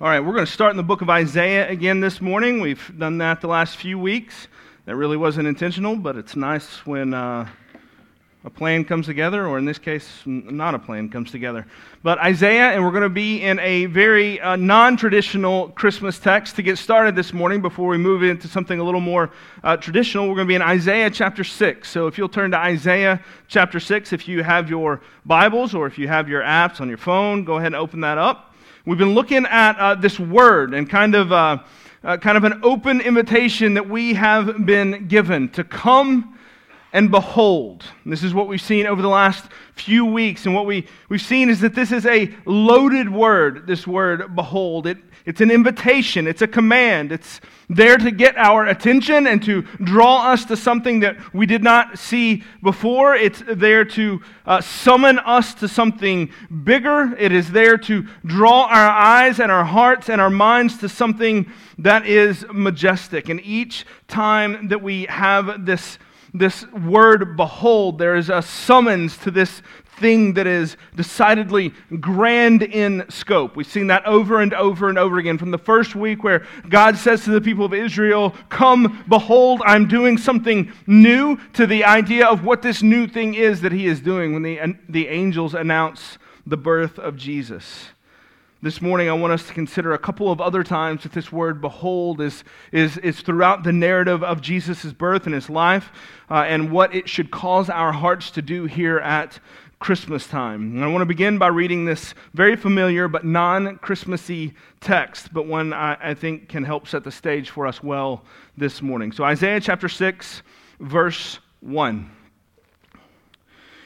All right, we're going to start in the book of Isaiah again this morning. We've done that the last few weeks. That really wasn't intentional, but it's nice when uh, a plan comes together, or in this case, not a plan comes together. But Isaiah, and we're going to be in a very uh, non traditional Christmas text to get started this morning before we move into something a little more uh, traditional. We're going to be in Isaiah chapter 6. So if you'll turn to Isaiah chapter 6, if you have your Bibles or if you have your apps on your phone, go ahead and open that up. We've been looking at uh, this word and kind of, uh, uh, kind of an open invitation that we have been given to come and behold. This is what we've seen over the last few weeks. And what we, we've seen is that this is a loaded word, this word behold. It, it's an invitation, it's a command. It's there to get our attention and to draw us to something that we did not see before. It's there to uh, summon us to something bigger. It is there to draw our eyes and our hearts and our minds to something that is majestic. And each time that we have this this word behold, there is a summons to this thing that is decidedly grand in scope. We've seen that over and over and over again from the first week where God says to the people of Israel, Come, behold, I'm doing something new, to the idea of what this new thing is that He is doing when the, the angels announce the birth of Jesus. This morning, I want us to consider a couple of other times that this word behold is, is, is throughout the narrative of Jesus' birth and his life uh, and what it should cause our hearts to do here at Christmas time. And I want to begin by reading this very familiar but non Christmassy text, but one I, I think can help set the stage for us well this morning. So, Isaiah chapter 6, verse 1.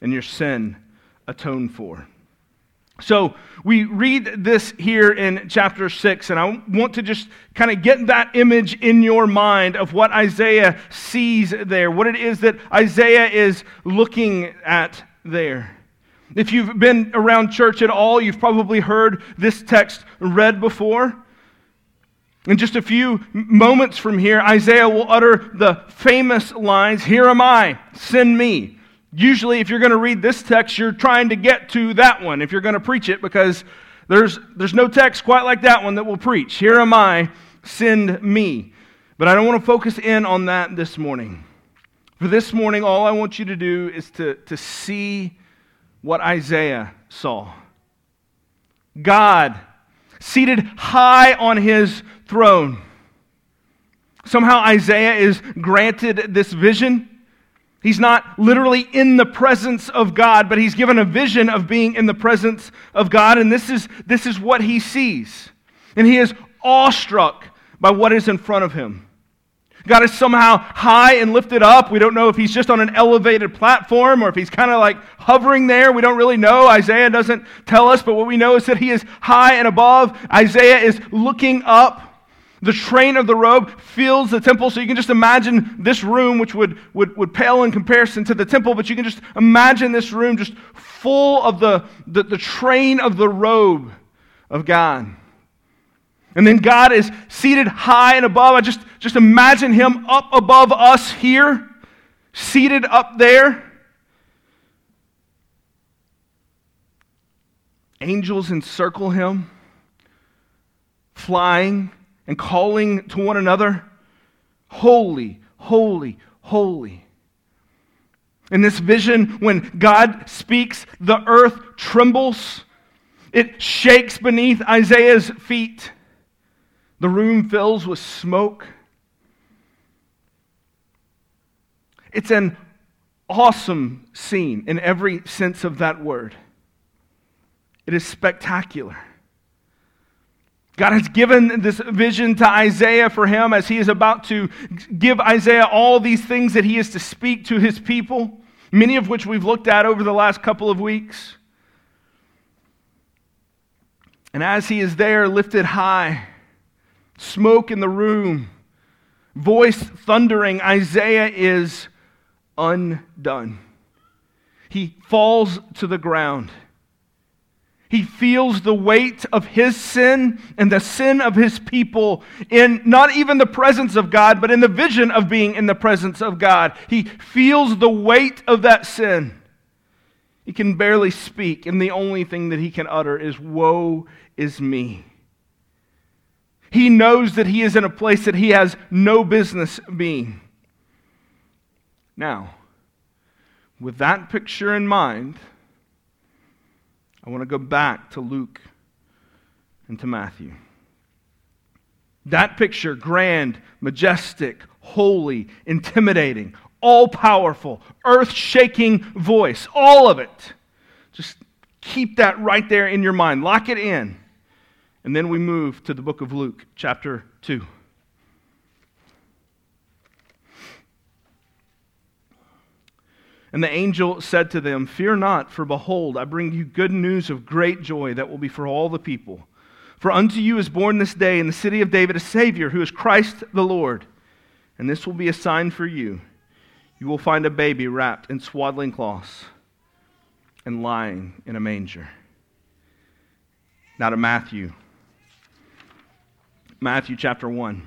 and your sin atoned for. So we read this here in chapter 6, and I want to just kind of get that image in your mind of what Isaiah sees there, what it is that Isaiah is looking at there. If you've been around church at all, you've probably heard this text read before. In just a few moments from here, Isaiah will utter the famous lines Here am I, send me. Usually, if you're going to read this text, you're trying to get to that one if you're going to preach it, because there's, there's no text quite like that one that will preach. Here am I, send me. But I don't want to focus in on that this morning. For this morning, all I want you to do is to, to see what Isaiah saw God seated high on his throne. Somehow, Isaiah is granted this vision. He's not literally in the presence of God, but he's given a vision of being in the presence of God, and this is, this is what he sees. And he is awestruck by what is in front of him. God is somehow high and lifted up. We don't know if he's just on an elevated platform or if he's kind of like hovering there. We don't really know. Isaiah doesn't tell us, but what we know is that he is high and above. Isaiah is looking up. The train of the robe fills the temple, so you can just imagine this room, which would, would, would pale in comparison to the temple, but you can just imagine this room just full of the, the, the train of the robe of God. And then God is seated high and above. I just, just imagine him up above us here, seated up there. Angels encircle him, flying and calling to one another, Holy, holy, holy. In this vision, when God speaks, the earth trembles. It shakes beneath Isaiah's feet. The room fills with smoke. It's an awesome scene in every sense of that word. It is spectacular. God has given this vision to Isaiah for him as he is about to give Isaiah all these things that he is to speak to his people, many of which we've looked at over the last couple of weeks. And as he is there, lifted high, smoke in the room, voice thundering, Isaiah is undone. He falls to the ground. He feels the weight of his sin and the sin of his people in not even the presence of God, but in the vision of being in the presence of God. He feels the weight of that sin. He can barely speak, and the only thing that he can utter is, Woe is me. He knows that he is in a place that he has no business being. Now, with that picture in mind, I want to go back to Luke and to Matthew. That picture, grand, majestic, holy, intimidating, all powerful, earth shaking voice, all of it. Just keep that right there in your mind. Lock it in. And then we move to the book of Luke, chapter 2. And the angel said to them, Fear not, for behold, I bring you good news of great joy that will be for all the people. For unto you is born this day in the city of David a Savior, who is Christ the Lord. And this will be a sign for you. You will find a baby wrapped in swaddling cloths and lying in a manger. Now to Matthew. Matthew chapter 1.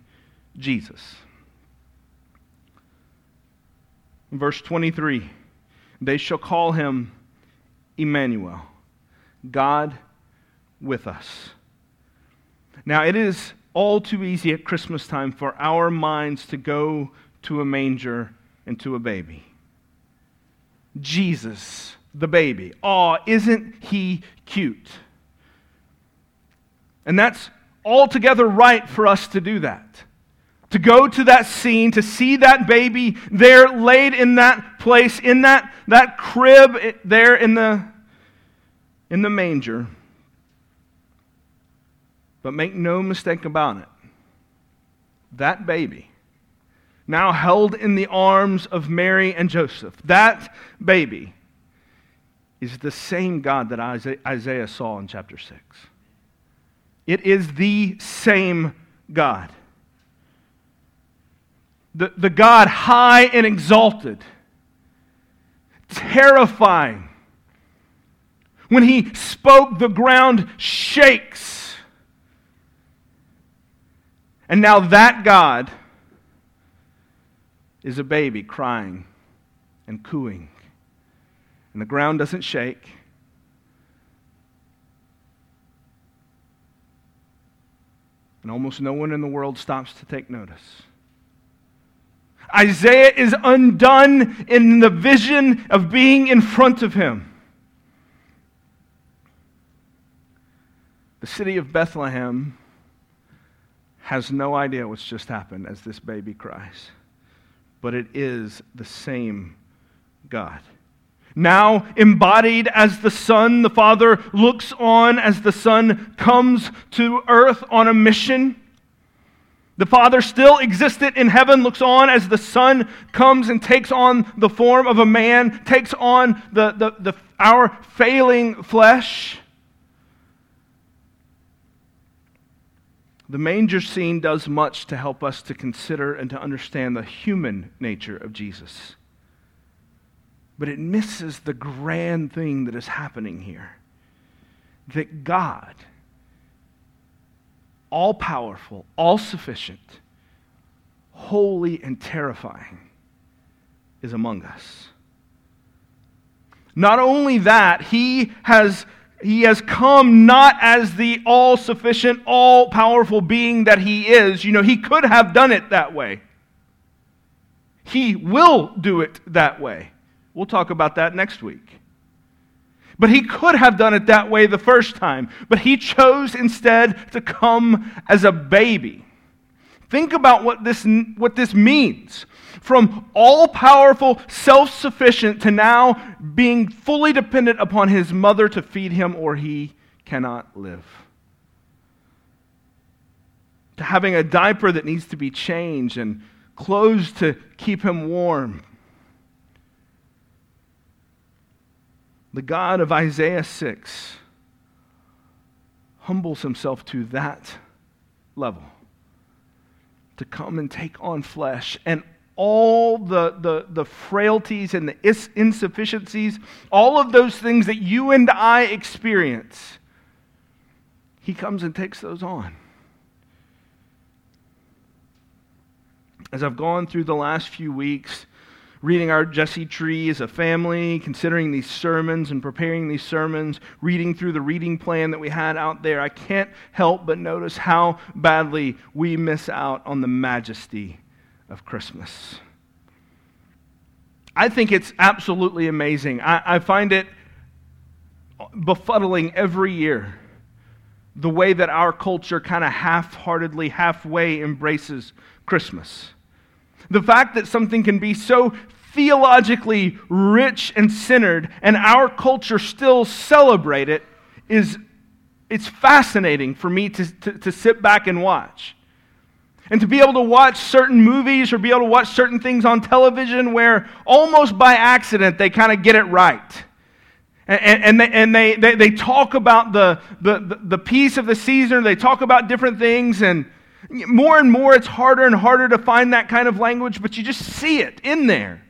Jesus. verse 23 they shall call him Emmanuel, God with us. Now, it is all too easy at Christmas time for our minds to go to a manger and to a baby. Jesus, the baby. Aw, isn't he cute? And that's altogether right for us to do that to go to that scene, to see that baby there laid in that place, in that, that crib eh, there in the, in the manger. But make no mistake about it. That baby, now held in the arms of Mary and Joseph, that baby is the same God that Isaiah saw in chapter 6. It is the same God the, the God high and exalted, terrifying. When he spoke, the ground shakes. And now that God is a baby crying and cooing. And the ground doesn't shake. And almost no one in the world stops to take notice. Isaiah is undone in the vision of being in front of him. The city of Bethlehem has no idea what's just happened as this baby cries, but it is the same God. Now embodied as the Son, the Father looks on as the Son comes to earth on a mission. The Father still existed in heaven, looks on as the Son comes and takes on the form of a man, takes on the, the, the, our failing flesh. The manger scene does much to help us to consider and to understand the human nature of Jesus. But it misses the grand thing that is happening here that God, all powerful, all sufficient, holy, and terrifying, is among us. Not only that, he has he has come not as the all sufficient, all powerful being that he is. You know, he could have done it that way. He will do it that way. We'll talk about that next week. But he could have done it that way the first time, but he chose instead to come as a baby. Think about what this, what this means from all powerful, self sufficient to now being fully dependent upon his mother to feed him, or he cannot live. To having a diaper that needs to be changed and clothes to keep him warm. The God of Isaiah 6 humbles himself to that level to come and take on flesh and all the, the, the frailties and the insufficiencies, all of those things that you and I experience, he comes and takes those on. As I've gone through the last few weeks, reading our Jesse tree as a family, considering these sermons and preparing these sermons, reading through the reading plan that we had out there, I can't help but notice how badly we miss out on the majesty of Christmas. I think it's absolutely amazing. I, I find it befuddling every year the way that our culture kind of half heartedly, halfway embraces Christmas. The fact that something can be so theologically rich and centered and our culture still celebrate it is it's fascinating for me to, to, to sit back and watch. And to be able to watch certain movies or be able to watch certain things on television where almost by accident they kind of get it right. And, and, they, and they, they, they talk about the, the, the peace of the season, they talk about different things, and more and more it's harder and harder to find that kind of language, but you just see it in there.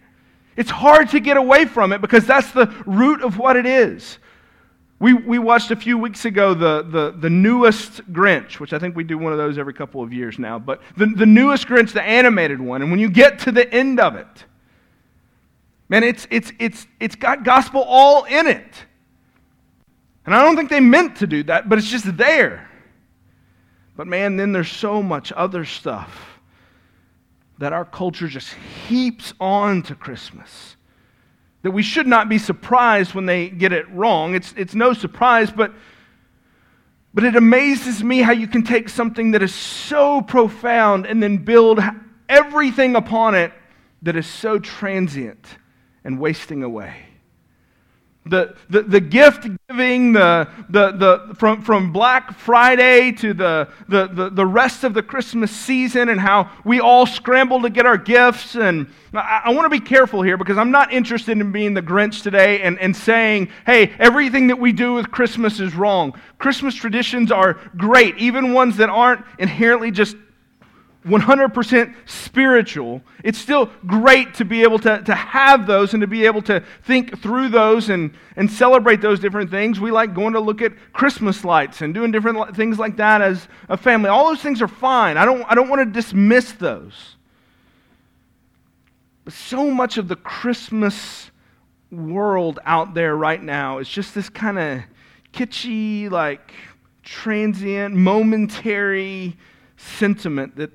It's hard to get away from it because that's the root of what it is. We, we watched a few weeks ago the, the, the newest Grinch, which I think we do one of those every couple of years now, but the, the newest Grinch, the animated one. And when you get to the end of it, man, it's, it's, it's, it's got gospel all in it. And I don't think they meant to do that, but it's just there. But man, then there's so much other stuff that our culture just heaps on to Christmas that we should not be surprised when they get it wrong. It's, it's no surprise, but, but it amazes me how you can take something that is so profound and then build everything upon it that is so transient and wasting away. The, the, the gift giving, the, the, the, from, from Black Friday to the, the, the, the rest of the Christmas season, and how we all scramble to get our gifts. And I, I want to be careful here because I'm not interested in being the Grinch today and, and saying, hey, everything that we do with Christmas is wrong. Christmas traditions are great, even ones that aren't inherently just 100% spiritual, it's still great to be able to, to have those and to be able to think through those and, and celebrate those different things. We like going to look at Christmas lights and doing different things like that as a family. All those things are fine. I don't, I don't want to dismiss those. But so much of the Christmas world out there right now is just this kind of kitschy, like transient, momentary sentiment that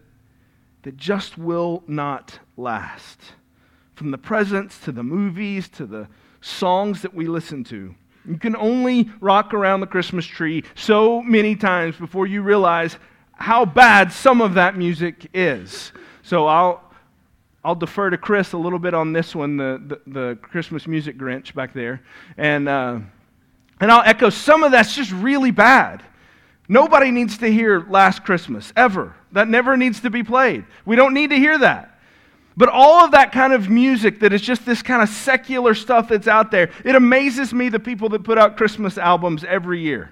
that just will not last. From the presents to the movies to the songs that we listen to. You can only rock around the Christmas tree so many times before you realize how bad some of that music is. So I'll, I'll defer to Chris a little bit on this one, the, the, the Christmas music Grinch back there. And, uh, and I'll echo some of that's just really bad. Nobody needs to hear Last Christmas, ever. That never needs to be played. We don't need to hear that. But all of that kind of music that is just this kind of secular stuff that's out there, it amazes me the people that put out Christmas albums every year.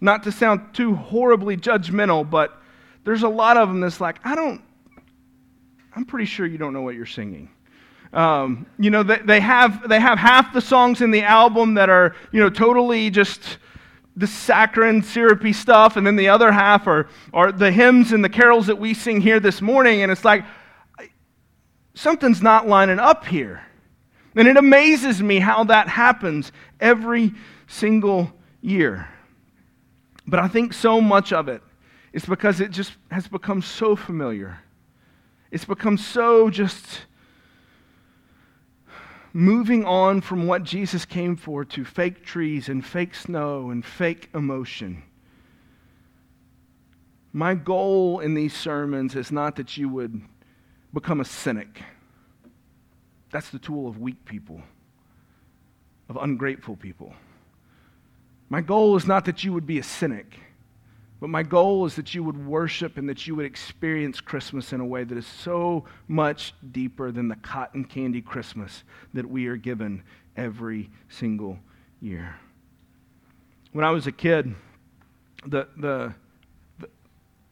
Not to sound too horribly judgmental, but there's a lot of them that's like, I don't, I'm pretty sure you don't know what you're singing. Um, you know, they, they, have, they have half the songs in the album that are, you know, totally just the saccharine, syrupy stuff, and then the other half are, are the hymns and the carols that we sing here this morning, and it's like, something's not lining up here. And it amazes me how that happens every single year. But I think so much of it is because it just has become so familiar. It's become so just moving on from what Jesus came for to fake trees and fake snow and fake emotion. My goal in these sermons is not that you would become a cynic. That's the tool of weak people, of ungrateful people. My goal is not that you would be a cynic, but my goal is that you would worship and that you would experience Christmas in a way that is so much deeper than the cotton candy Christmas that we are given every single year. When I was a kid, the, the,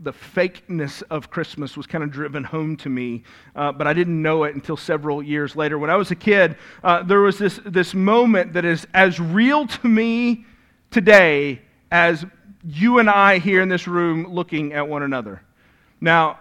the fakeness of Christmas was kind of driven home to me, uh, but I didn't know it until several years later. When I was a kid, uh, there was this, this moment that is as real to me today as you and I here in this room looking at one another. Now,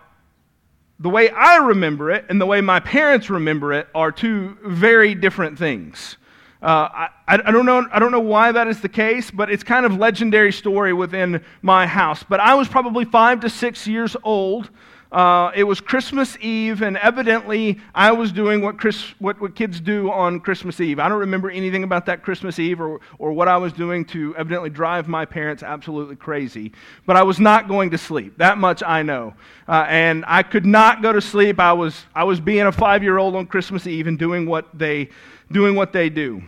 the way I remember it and the way my parents remember it are two very different things. Uh, I, I, don't know, I don't know why that is the case, but it's kind of legendary story within my house. But I was probably five to six years old. Uh, it was Christmas Eve, and evidently I was doing what, Chris, what, what kids do on Christmas Eve. I don't remember anything about that Christmas Eve or, or what I was doing to evidently drive my parents absolutely crazy. But I was not going to sleep. That much I know. Uh, and I could not go to sleep. I was, I was being a five year old on Christmas Eve and doing what they doing what they do.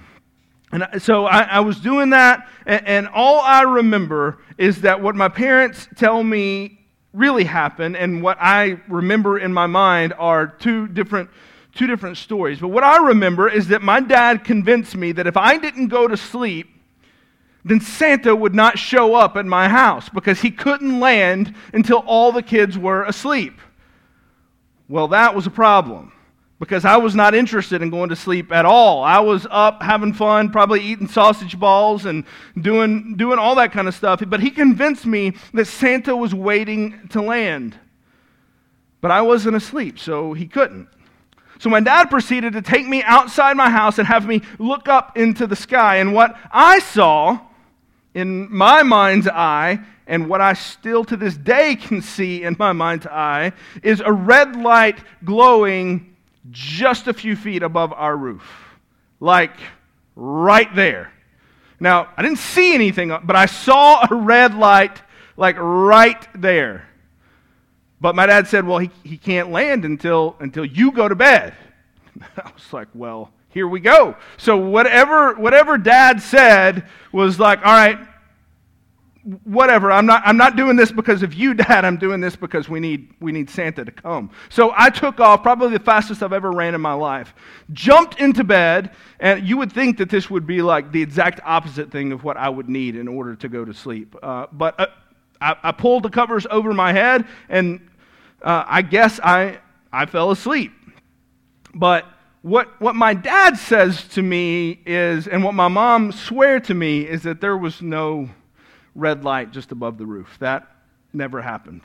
And so I, I was doing that, and, and, all I remember is that what my parents tell me really happened, and what I remember in my mind are two different, two different stories. But what I remember is that my dad convinced me that if I didn't go to sleep, then Santa would not show up at my house because he couldn't land until all the kids were asleep. Well, that was a problem because I was not interested in going to sleep at all. I was up having fun, probably eating sausage balls and doing, doing all that kind of stuff. But he convinced me that Santa was waiting to land. But I wasn't asleep, so he couldn't. So my dad proceeded to take me outside my house and have me look up into the sky. And what I saw in my mind's eye, and what I still to this day can see in my mind's eye, is a red light glowing just a few feet above our roof. Like right there. Now, I didn't see anything, but I saw a red light like right there. But my dad said, well, he, he can't land until, until you go to bed. I was like, well, here we go. So whatever, whatever dad said was like, all right, whatever i'm not i'm not doing this because of you dad i'm doing this because we need we need santa to come. So i took off probably the fastest i've ever ran in my life. Jumped into bed and you would think that this would be like the exact opposite thing of what i would need in order to go to sleep. Uh, but uh, I, I, pulled the covers over my head and uh, i guess i i fell asleep. But what, what my dad says to me is, and what my mom swear to me, is that there was no red light just above the roof. That never happened.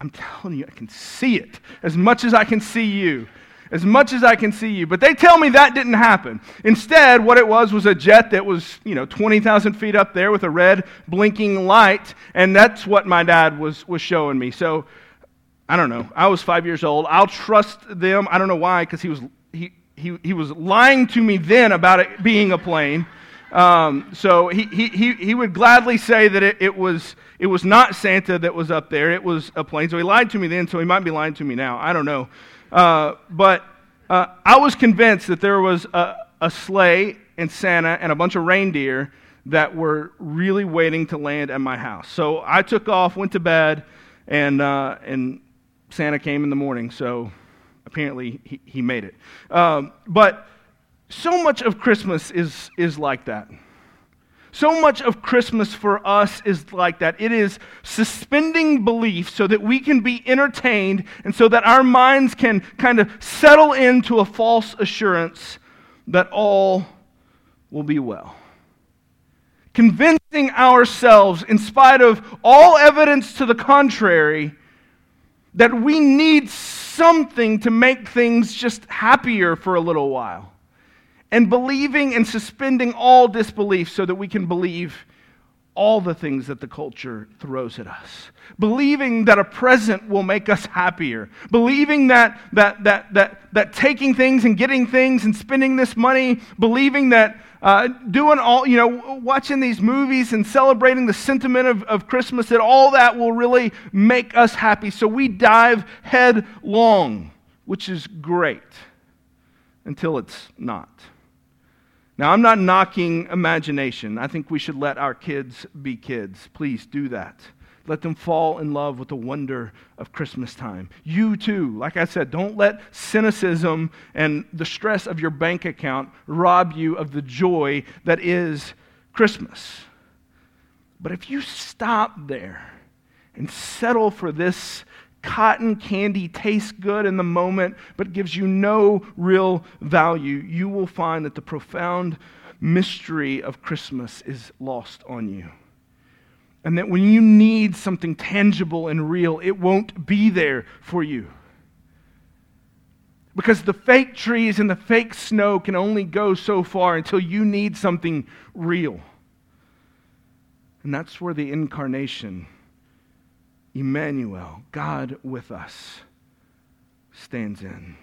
I'm telling you, I can see it as much as I can see you. As much as I can see you. But they tell me that didn't happen. Instead, what it was was a jet that was, you know, 20,000 feet up there with a red blinking light. And that's what my dad was, was showing me. So, I don't know. I was five years old. I'll trust them. I don't know why, because he was, he, he, he was lying to me then about it being a plane. Um, so he, he, he would gladly say that it, it, was, it was not Santa that was up there, it was a plane. So he lied to me then, so he might be lying to me now. I don't know. Uh, but uh, I was convinced that there was a, a sleigh and Santa and a bunch of reindeer that were really waiting to land at my house. So I took off, went to bed, and, uh, and Santa came in the morning. So apparently he, he made it. Um, but so much of Christmas is, is like that. So much of Christmas for us is like that. It is suspending belief so that we can be entertained and so that our minds can kind of settle into a false assurance that all will be well. Convincing ourselves, in spite of all evidence to the contrary, that we need something to make things just happier for a little while and believing and suspending all disbelief so that we can believe all the things that the culture throws at us. Believing that a present will make us happier. Believing that, that, that, that, that taking things and getting things and spending this money, believing that uh, doing all, you know, watching these movies and celebrating the sentiment of, of Christmas, that all that will really make us happy. So we dive headlong, which is great until it's not. Now, I'm not knocking imagination. I think we should let our kids be kids. Please do that. Let them fall in love with the wonder of Christmas time. You too, like I said, don't let cynicism and the stress of your bank account rob you of the joy that is Christmas. But if you stop there and settle for this cotton candy tastes good in the moment but gives you no real value, you will find that the profound mystery of Christmas is lost on you. And that when you need something tangible and real, it won't be there for you. Because the fake trees and the fake snow can only go so far until you need something real. And that's where the incarnation Emmanuel, God with us, stands in.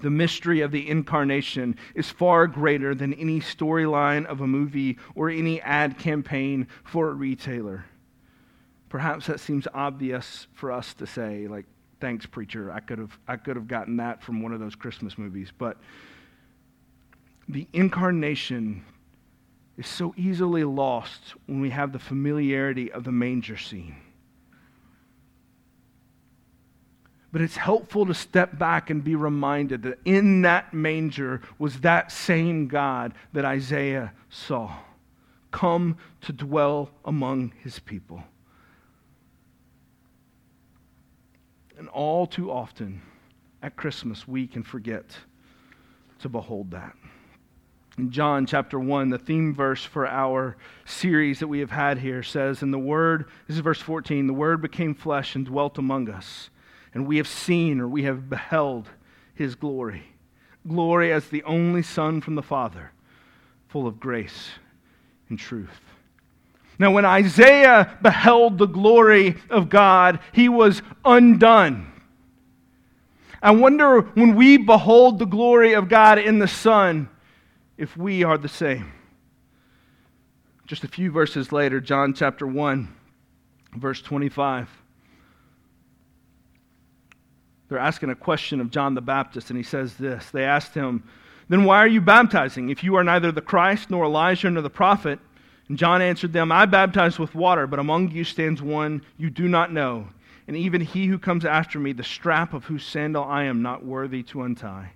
The mystery of the incarnation is far greater than any storyline of a movie or any ad campaign for a retailer. Perhaps that seems obvious for us to say, like, thanks, preacher. I could have, I could have gotten that from one of those Christmas movies. But the incarnation is so easily lost when we have the familiarity of the manger scene. But it's helpful to step back and be reminded that in that manger was that same God that Isaiah saw come to dwell among his people. And all too often at Christmas, we can forget to behold that. In John chapter 1, the theme verse for our series that we have had here says, And the Word, this is verse 14, the Word became flesh and dwelt among us and we have seen or we have beheld his glory. Glory as the only Son from the Father, full of grace and truth. Now, when Isaiah beheld the glory of God, he was undone. I wonder when we behold the glory of God in the Son, if we are the same. Just a few verses later, John chapter 1, verse 25. They're asking a question of John the Baptist, and he says this. They asked him, Then why are you baptizing if you are neither the Christ, nor Elijah, nor the prophet? And John answered them, I baptize with water, but among you stands one you do not know, and even he who comes after me, the strap of whose sandal I am not worthy to untie.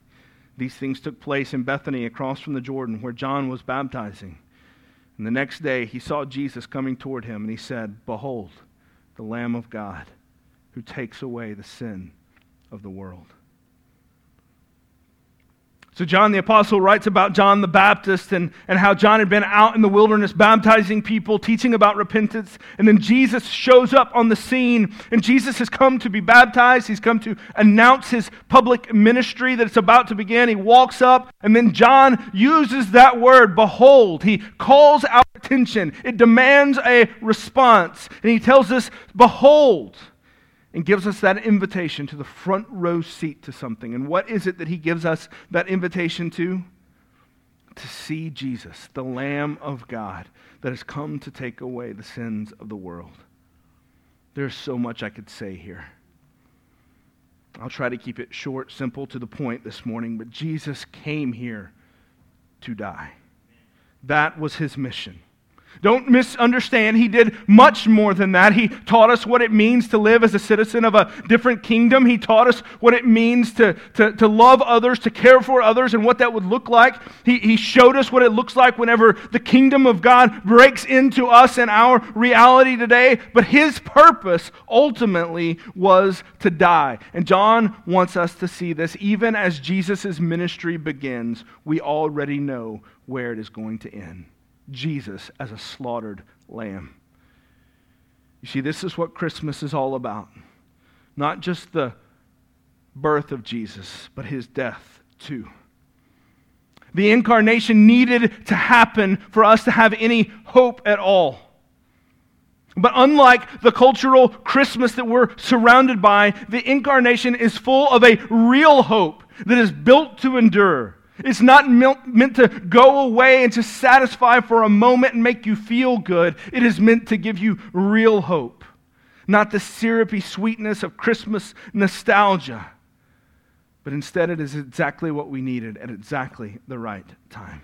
These things took place in Bethany across from the Jordan, where John was baptizing. And the next day he saw Jesus coming toward him, and he said, Behold, the Lamb of God, who takes away the sin of the world. So, John the Apostle writes about John the Baptist and, and how John had been out in the wilderness baptizing people, teaching about repentance. And then Jesus shows up on the scene, and Jesus has come to be baptized. He's come to announce his public ministry that it's about to begin. He walks up, and then John uses that word, behold. He calls our attention, it demands a response. And he tells us, behold and gives us that invitation to the front row seat to something. And what is it that he gives us that invitation to? To see Jesus, the Lamb of God that has come to take away the sins of the world. There's so much I could say here. I'll try to keep it short, simple, to the point this morning, but Jesus came here to die. That was his mission. Don't misunderstand. He did much more than that. He taught us what it means to live as a citizen of a different kingdom. He taught us what it means to, to, to love others, to care for others, and what that would look like. He, he showed us what it looks like whenever the kingdom of God breaks into us and our reality today. But his purpose ultimately was to die. And John wants us to see this. Even as Jesus' ministry begins, we already know where it is going to end. Jesus as a slaughtered lamb. You see, this is what Christmas is all about. Not just the birth of Jesus, but his death too. The incarnation needed to happen for us to have any hope at all. But unlike the cultural Christmas that we're surrounded by, the incarnation is full of a real hope that is built to endure. It's not meant to go away and to satisfy for a moment and make you feel good. It is meant to give you real hope, not the syrupy sweetness of Christmas nostalgia. But instead, it is exactly what we needed at exactly the right time.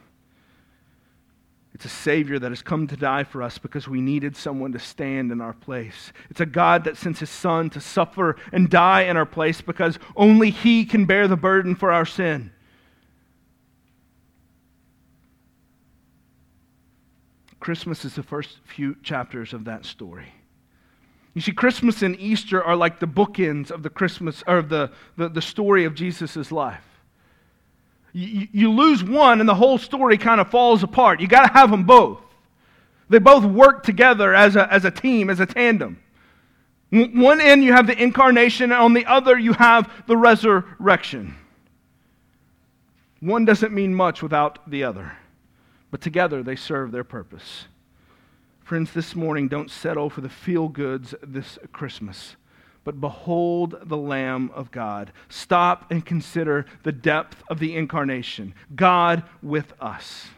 It's a Savior that has come to die for us because we needed someone to stand in our place. It's a God that sends His Son to suffer and die in our place because only He can bear the burden for our sin. Christmas is the first few chapters of that story. You see, Christmas and Easter are like the bookends of the Christmas or the, the, the story of Jesus' life. You, you lose one, and the whole story kind of falls apart. You got to have them both. They both work together as a, as a team, as a tandem. One end you have the incarnation, and on the other you have the resurrection. One doesn't mean much without the other but together they serve their purpose. Friends, this morning, don't settle for the feel goods this Christmas, but behold the Lamb of God. Stop and consider the depth of the incarnation God with us.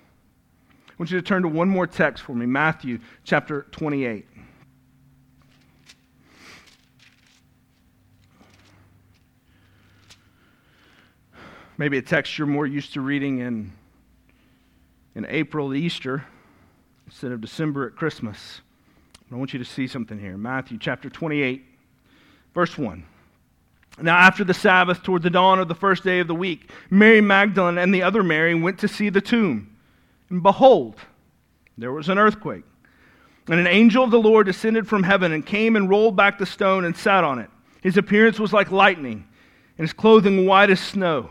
I want you to turn to one more text for me Matthew chapter 28. Maybe a text you're more used to reading in in April at Easter instead of December at Christmas. I want you to see something here. Matthew chapter 28, verse 1. Now, after the Sabbath, toward the dawn of the first day of the week, Mary Magdalene and the other Mary went to see the tomb. And behold, there was an earthquake. And an angel of the Lord descended from heaven and came and rolled back the stone and sat on it. His appearance was like lightning, and his clothing white as snow.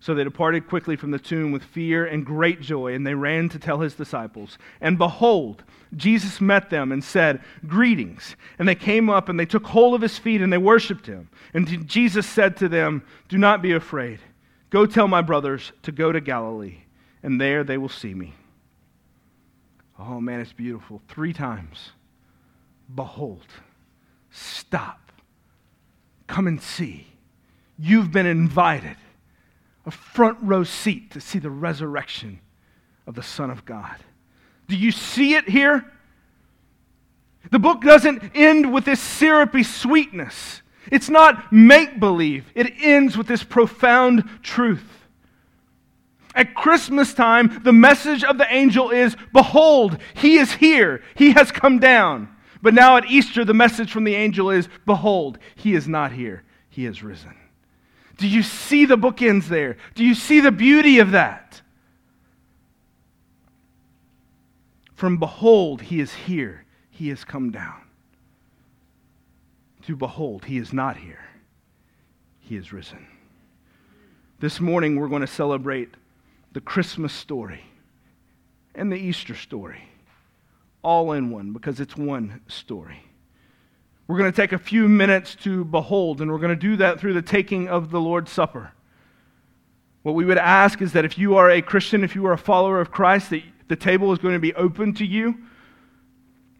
So they departed quickly from the tomb with fear and great joy, and they ran to tell his disciples. And behold, Jesus met them and said, Greetings. And they came up and they took hold of his feet and they worshiped him. And Jesus said to them, Do not be afraid. Go tell my brothers to go to Galilee, and there they will see me. Oh man, it's beautiful. Three times. Behold, stop, come and see. You've been invited a front row seat to see the resurrection of the Son of God. Do you see it here? The book doesn't end with this syrupy sweetness. It's not make believe. It ends with this profound truth. At Christmas time, the message of the angel is Behold, he is here. He has come down. But now at Easter, the message from the angel is Behold, he is not here. He is risen. Do you see the bookends there? Do you see the beauty of that? From behold, he is here, he has come down. To behold, he is not here, he is risen. This morning, we're going to celebrate the Christmas story and the Easter story all in one because it's one story. We're going to take a few minutes to behold, and we're going to do that through the taking of the Lord's Supper. What we would ask is that if you are a Christian, if you are a follower of Christ, that the table is going to be open to you.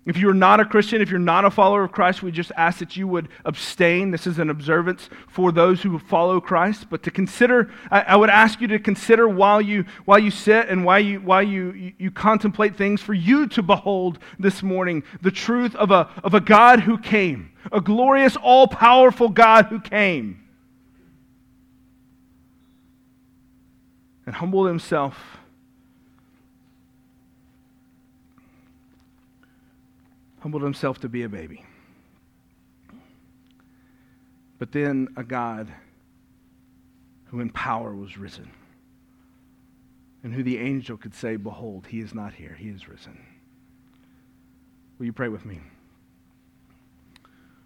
If you're not a Christian, if you're not a follower of Christ, we just ask that you would abstain. This is an observance for those who follow Christ. But to consider, I, I would ask you to consider while you, while you sit and while, you, while you, you, contemplate things, for you to behold this morning the truth of a, of a God who came, a glorious, all powerful God who came and humbled himself. Humbled himself to be a baby. But then a God who in power was risen, and who the angel could say, Behold, he is not here, he is risen. Will you pray with me?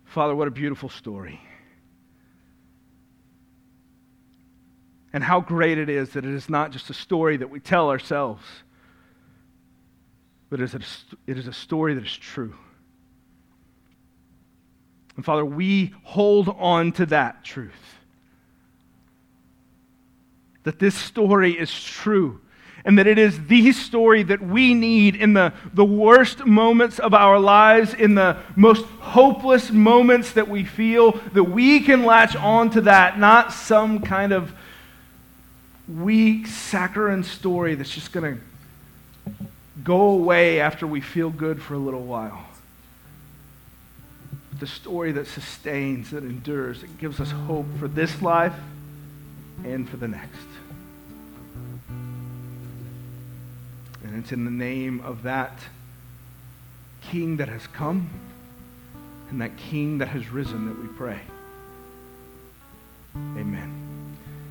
Father, what a beautiful story. and how great it is that it is not just a story that we tell ourselves, but it is a, it is a story that is true. And Father, we hold on to that truth. That this story is true and that it is the story that we need in the, the worst moments of our lives, in the most hopeless moments that we feel, that we can latch on to that, not some kind of weak, saccharine story that's just going to go away after we feel good for a little while. But The story that sustains, that endures, that gives us hope for this life and for the next. And it's in the name of that King that has come and that King that has risen that we pray. Amen.